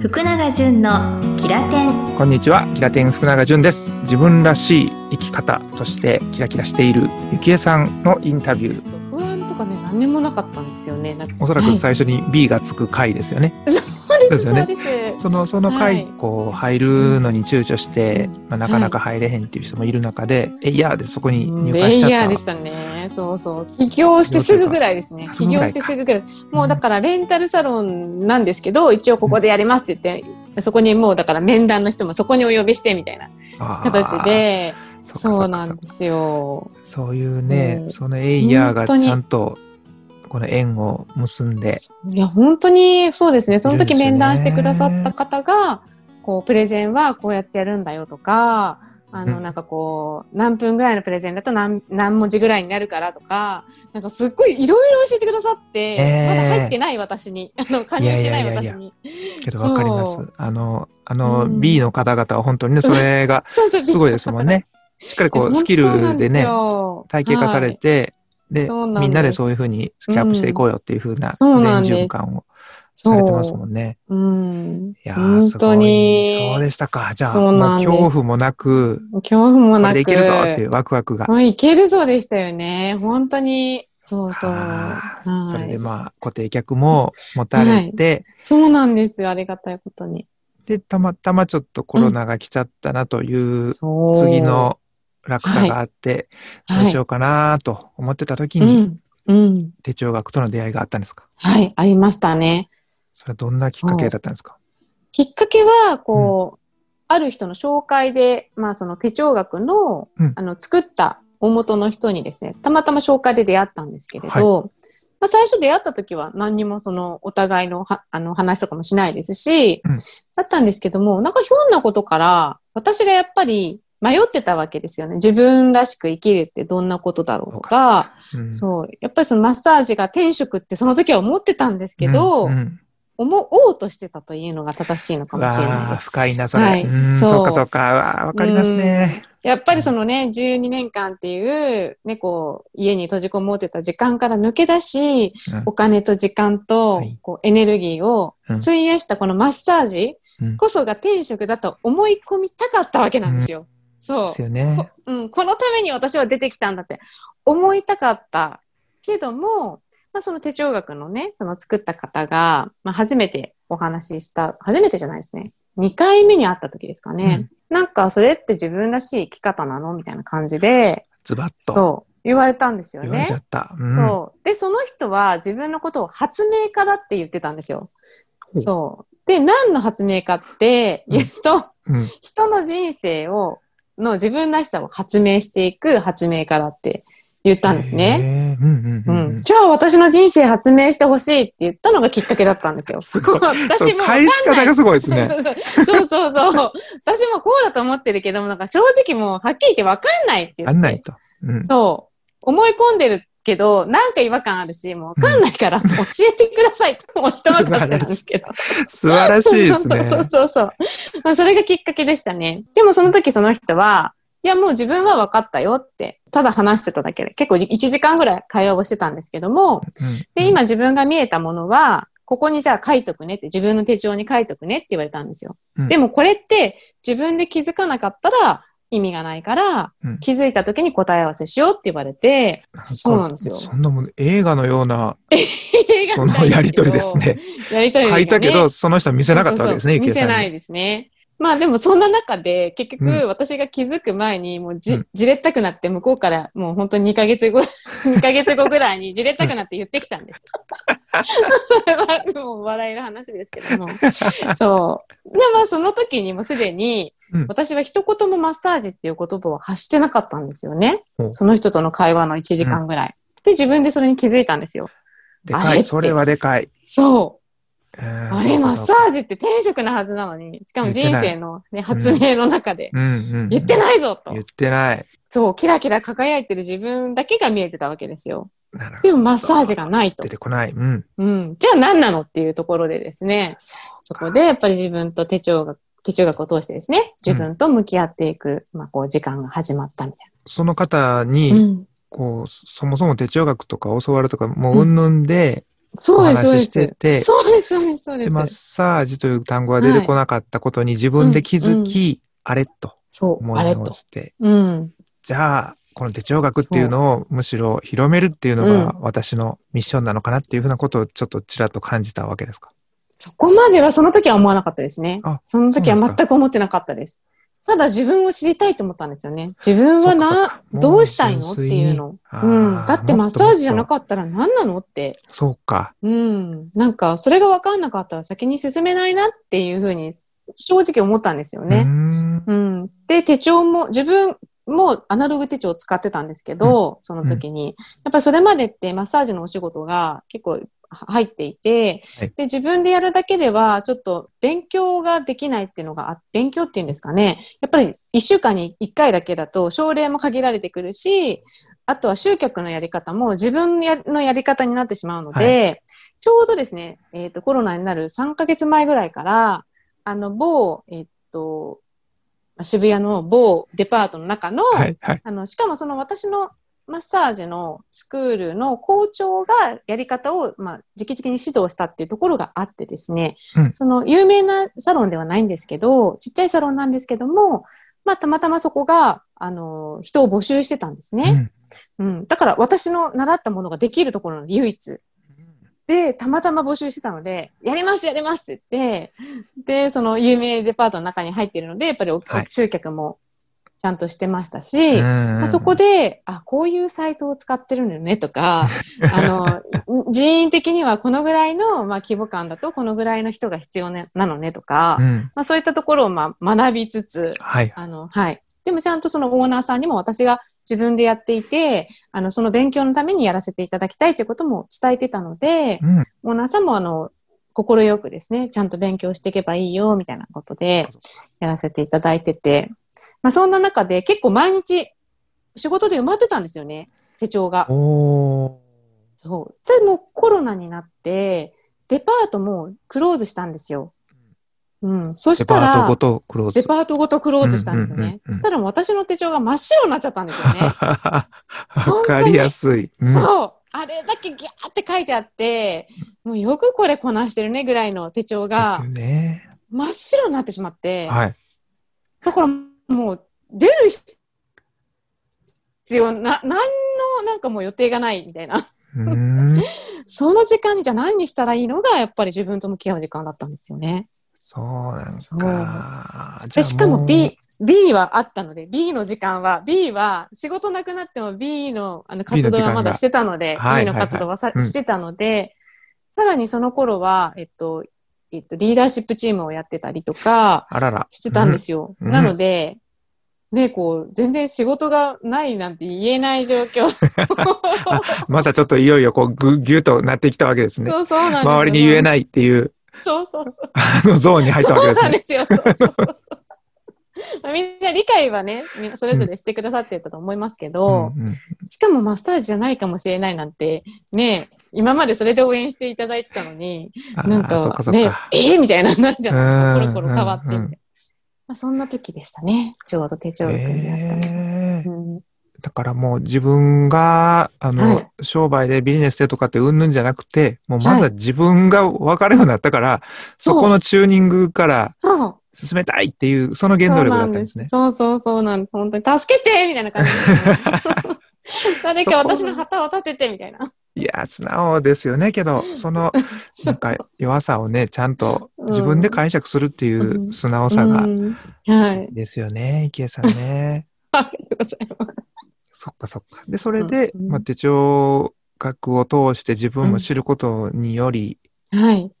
福永純のキラテンこんにちは、キラテン福永潤です。自分らしい生き方としてキラキラしているゆきえさんのインタビュー。不安とかね何にもなかったんですよね。おそらくはい最初に B がつく回ですよね。そ うですよねそうです。そのそのは回いこう入るのに躊躇して、うんまあ、なかなか入れへんっていう人もいる中で、えいやーでそこに入会しちゃった。ヤーでしたね。そうそう。起業してすぐぐらいですね。起業してすぐぐらい。もうだからレンタルサロンなんですけど、一応ここでやりますって言って、そこにもうだから面談の人もそこにお呼びしてみたいな形で、そうなんですよ。そういうねそのエイヤーがちゃんとこの縁を結んでいや、本当にそうですね。その時面談してくださった方が、こう、プレゼンはこうやってやるんだよとか、あの、うんなんかこう、何分ぐらいのプレゼンだと何何文字ぐらいになるからとか、なんかすっごいいろいろ教えてくださって、えーまだ入ってない私に、あの、加入してないいやいやいやいや私に。けどわかります。あのあの、うん B の方々は本当にねそれが すごいですもん。ね。しっかりこうスキルでね体系化されて、でみんなでそういうふうにスキャップしていこうよっていうふうな全循環をされてますもんね。うん。いや本当に。そうでしたか。じゃあそうもうなんです恐怖もなく恐怖もなく。いけるぞっていうワクワクが。もういけるぞでしたよね。本当に。そうそう。はいそれでまあ固定客も持たれて、そうなんですよ。ありがたいことに。でたまたまちょっとコロナが来ちゃったなという。次の落差があって、はい。どうしようかなと思ってた時に、うん。うん。手帳学との出会いがあったんですか？はい、ありましたね。それはどんなきっかけだったんですか？きっかけは、こう、ある人の紹介で、まあその手帳学の、うん。あの、作った大元の人にですね、たまたま紹介で出会ったんですけれど、まあ最初出会った時は何にもそのお互いのはあの話とかもしないですし、うん。だったんですけども、なんかひょんなことから、私がやっぱり迷ってたわけですよね。自分らしく生きるってどんなことだろうとか、うん。そう。やっぱりそのマッサージが天職ってその時は思ってたんですけど、うんうん。思おうとしてたというのが正しいのかうもしれないです。深いなそれ、はい。うんそう。かそうか。うわかりますね、やっぱりそのね、12年間っていう、ね、こう、家に閉じこもってた時間から抜け出し、うん。お金と時間とはい、こう、エネルギーをうん。費やしたこのマッサージうん。こそが天職だと思い込みたかったわけなんですよ。そうです。よねうん、このために私は出てきたんだって思いたかったけども、まあ、その手帳学のね、その作った方が、まあ、初めてお話しした、初めてじゃないですね。2回目に会った時ですかね。なんか、それって自分らしい生き方なの？みたいな感じで、ズバッとそう、言われたんですよね言われちゃ。った、うんそう。で、その人は自分のことを発明家だって言ってたんですよ。そう。で、何の発明家って言うと、うん人の人生を、の自分らしさを発明していく発明家だって言ったんですね。じゃあ私の人生発明してほしいって言ったのがきっかけだったんですよ。すごい 私も返し方がすごいですね。そうそうそう。私もこうだと思ってるけども、なんか正直もうはっきり言ってわかんないって言って。あんないと。うんそう。思い込んでるけど、なんか違和感あるし、もうわかんないから、教えてくださいと、もう人任せなんですけど。素晴らしいですね。そうそうそう。まあ、それがきっかけでしたね。でもその時その人は、いや、もう自分は分かったよって、ただ話してただけで、結構1時間ぐらい会話をしてたんですけども、うんで、今自分が見えたものは、ここにじゃあ書いとくねって、自分の手帳に書いとくねって言われたんですよ。うんでもこれって自分で気づかなかったら意味がないから、うん気づいた時に答え合わせしようって言われて、そうなんですよ。そんなもん映画のようなそのやりとりです。ね。やりとり書いたけど、その人は見せなかったわけですね、そうそうそう見せなゆいですね。まあでもそんな中で結局うん私が気づく前にもうじ、うんじれったくなって向こうからもう本当に2ヶ月後、2ヶ月後ぐらいにじれったくなって言ってきたんです。それはもう笑える話ですけども。そう。でまあその時にもうすでにうん私は一言もマッサージっていう言葉を発してなかったんですよねその人との会話の1時間ぐらい。で自分でそれに気づいたんですよ。でかい。それはでかい。そう。えーあれ、マッサージって天職なはずなのに、しかも人生の、ね、発明の中で。言ってないぞと言。ってない。そう、キラキラ輝いてる自分だけが見えてたわけですよ。でもマッサージがないと出。てこない。うん。うん。じゃあ何なのっていうところでですね、そこでやっぱり自分と手帳が、手帳学を通してですね、自分と向き合っていく、まあこう時間が始まったみたいその方な。に、うん。こう、そもそも手帳学とか教わるとか、もううんぬんで、そうです、そうお話しです。そうです、そうです、そうで。ですマッサージという単語が出てこなかったことに自分で気づき、あれとそう、思いあれと。直して、うん。じゃあ、この手帳学っていうのをむしろ広めるっていうのが私のミッションなのかなっていうふうなことをちょっとちらっと感じたわけですか？そこまではその時は思わなかったですねあ。その時は全く思ってなかったです。ただ自分を知りたいと思ったんですよね。自分はなどうしたいの？っていうの。うん。だってマッサージじゃなっかったら何なのって。た。そうか。うん。なんか、それが分かんなかったら先に進めないなっていうふうに正直思ったんですよね。んうん。で、手帳も、自分もアナログ手帳を使ってたんですけど、その時に。やっぱりそれまでってマッサージのお仕事が結構入っていて、はいで、自分でやるだけではちょっと勉強ができないっていうのがあ、勉強っていうんですかね。やっぱり一週間に一回だけだと症例も限られてくるし、あとは集客のやり方も自分のやり方になってしまうので、ちょうどですね、えっ、と、コロナになる3ヶ月前ぐらいから、あの、某、えっ、と、渋谷の某デパートの中の、はい、はい。あの、しかもその私のマッサージのスクールの校長がやり方を、まあ、直々に指導したっていうところがあってですね、うんその有名なサロンではないんですけど、ちっちゃいサロンなんですけども、まあ、たまたまそこが、あの、人を募集してたんですね。うん。だから私の習ったものができるところなので、唯一。で、たまたま募集してたので、やりますやりますって言って、で、その有名デパートの中に入ってるので、やっぱりおはい集客もちゃんとしてましたし、うんまあ、そこで、あ、こういうサイトを使ってるのよねとか、あの、人員的にはこのぐらいの、まあ、規模感だとこのぐらいの人が必要、ね、なのねとか、うん。まあ、そういったところを、まあ、学びつつ、はい。あの、はい。でもちゃんとそのオーナーさんにも私が自分でやっていて、あの、その勉強のためにやらせていただきたいということも伝えてたのでう、ん。オーナーさんもあの、心よくですね、ちゃんと勉強していけばいいよ、みたいなことでやらせていただいてて、まあそんな中で結構毎日仕事で埋まってたんですよね、手帳が。そう。でもコロナになって、デパートもクローズしたんですよ。うん。そデしたら、パートごとクローズ。デパートごとクローズしたんですよね。うんうんうんうんそしたら私の手帳が真っ白になっちゃったんですよね。わかりやすい。うんそう。あれだけギャーって書いてあって、もうよくこれこなしてるねぐらいの手帳が。真っ白になってしまって、はい。だからもう出る必要な、何のなんかもう予定がないみたいな。その時間にじゃあ何にしたらいいのがやっぱり自分と向き合う時間だったんですよね。そうなんか。で、しかもう B、B はあったので、B の時間は、B は仕事なくなっても B のあの活動はまだしてたので、はい B の活動はさ、してたので、さらにその頃は、えっと、えっと、リーダーシップチームをやってたりとかあらら。してたんですよ。うんなので、ね、こう、全然仕事がないなんて言えない状況。あ またちょっといよいよこうぐぎゅっとなってきたわけですね。そうそうなんですよ周りに言えないっていうそうそうそう。あのゾーンに入ったわけそうですね。なんですよ。そうそうまあみんな理解はね、みんなそれぞれしてくださってたと思いますけど、うんうんしかもマッサージじゃないかもしれないなんて、ね、今までそれで応援していただいてたのに、なんかねかそっか、えーみたいななっちゃんコロコロ変わってみたいなうんまあ、そんな時でしたね。ちょうど手帳学になったの。えーうんだからもう自分が、あの、はい商売でビジネスでとかってうんぬんじゃなくて、もうまずは自分が分かるようになったから、そうそこのチューニングから。進めたいっていう、その原動力だったんですね。そうそうそうなんです。本当に、助けてみたいな感じですね、誰か私の旗を立ててみたいな。いや、素直ですよね。けど、その、なんか弱さをね、ちゃんと自分で解釈するっていう素直さが。ですよね、池江さんね。ありがとうございます。そっかそっか。で、それで、うんまあ、手帳学を通して自分も知ることにより、はい。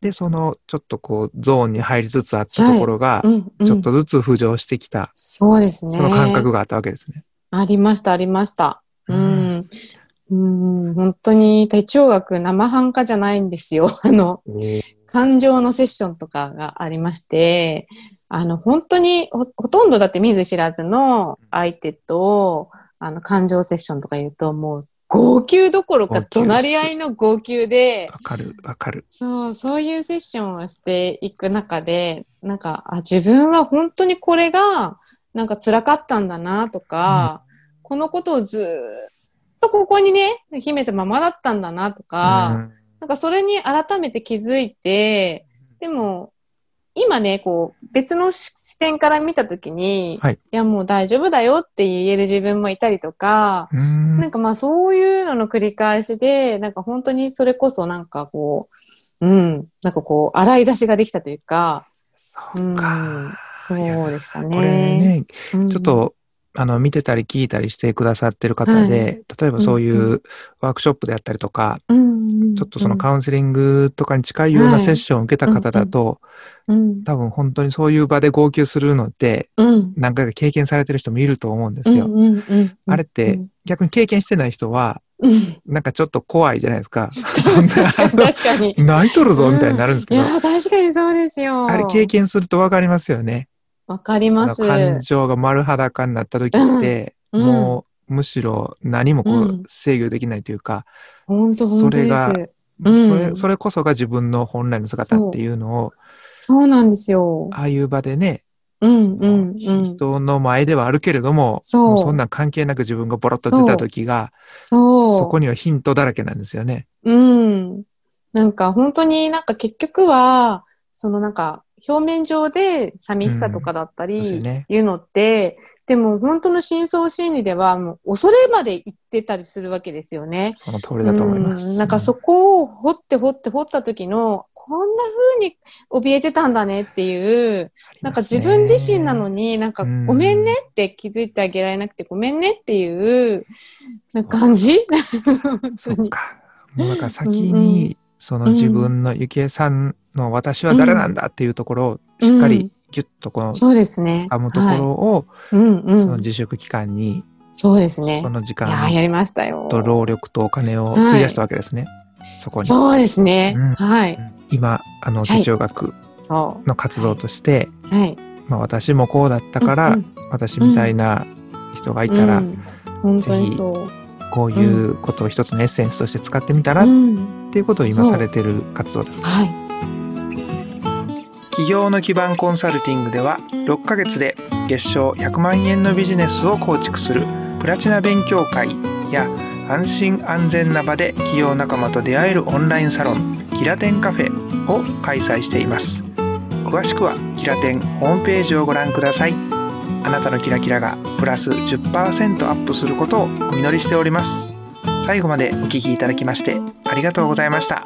で、その、ちょっとこう、ゾーンに入りつつあったところがちょっとずつ浮上してきた、そうですね。その感覚があったわけですね。ありました、ありました。ううんん。うん、本当に手帳学生半可じゃないんですよ。あの、感情のセッションとかがありまして、あの、本当にほほとんどだって見ず知らずの相手と、あの、感情セッションとか言うと、もう、号泣どころか、号泣です隣り合いの号泣で、わかる、わかる。そう、そういうセッションをしていく中で、なんか、あ、自分は本当にこれが、なんか辛かったんだなとか、このことをずーっとここにね、秘めたままだったんだなとか、なんかそれに改めて気づいて、でも、今ね、こう、別の視点から見たときに、はい。いや、もう大丈夫だよって言える自分もいたりとか、ん。なんかまあそういうのの繰り返しで、なんか本当にそれこそなんかこう、うん、なんかこう、洗い出しができたというか、そうか。そうでしたね。これね、うん。ちょっ、と、あの、見てたり聞いたりしてくださってる方で、例えばそういううん。ワークショップであったりとか、うん、ちょっとそのカウンセリングとかに近いようはない。セッションを受けた方だと、うん、多分本当にそういう場で号泣するのってうん、何回か経験されてる人もいると思うんですよ。あれって逆に経験してない人は、うん、なんかちょっと怖いじゃないですか。確かに。泣いとるぞみたいになるんですけど、いや、確かにそうですよ。あれ経験するとわかりますよね。わかります。感情が丸裸になった時って、うんもうむしろ何もこう、うん制御できないというか、本当。それがうんそれそれこそが自分の本来の姿っていうのをそうなんですよ。ああいう場でね、うんうんうん。人の前ではあるけれどもそうそんなん関係なく自分がボロッと出た時がそう。そこにはヒントだらけなんですよね。うん。なんか本当になんか結局は、そのなんか表面上で寂しさとかだったり、ねいうのって、でも本当の深層心理ではもう恐れまで言ってたりするわけですよね。その通りだと思います。うんなんかそこを掘って掘って掘った時の、こんな風に怯えてたんだねっていう、なんか自分自身なのにに、なんかうんごめんねって気づいてあげられなくてごめんねっていう、なんか感じ？そっか。もうだから先に、その自分のゆきえさんの私は誰なんだっていうところをしっかりギュッとこのそうですね。掴むところを、はい、うんうん。その自粛期間に、そうですねそ。の時間やりましたよ。と労力とお金を費やしたわけですね。そこに。そうですね。うんはい。今、あの、い手帳学その活動として、う。はい。まあ私もこうだったから、うん私みたいな人がいたら、うん本当にそう。こういうことを一つのエッセンスとして使ってみたら、っうんていうことを今されてる活動です。はい。企業の基盤コンサルティングでは6ヶ月で月賞100万円のビジネスを構築するプラチナ勉強会や安心安全な場で企業仲間と出会えるオンラインサロンキラテンカフェを開催しています。詳しくはキラテンホームページをご覧ください。あなたのキラキラがプラス10%アップすることをお祈りしております。最後までお聞きいただきましてありがとうございました。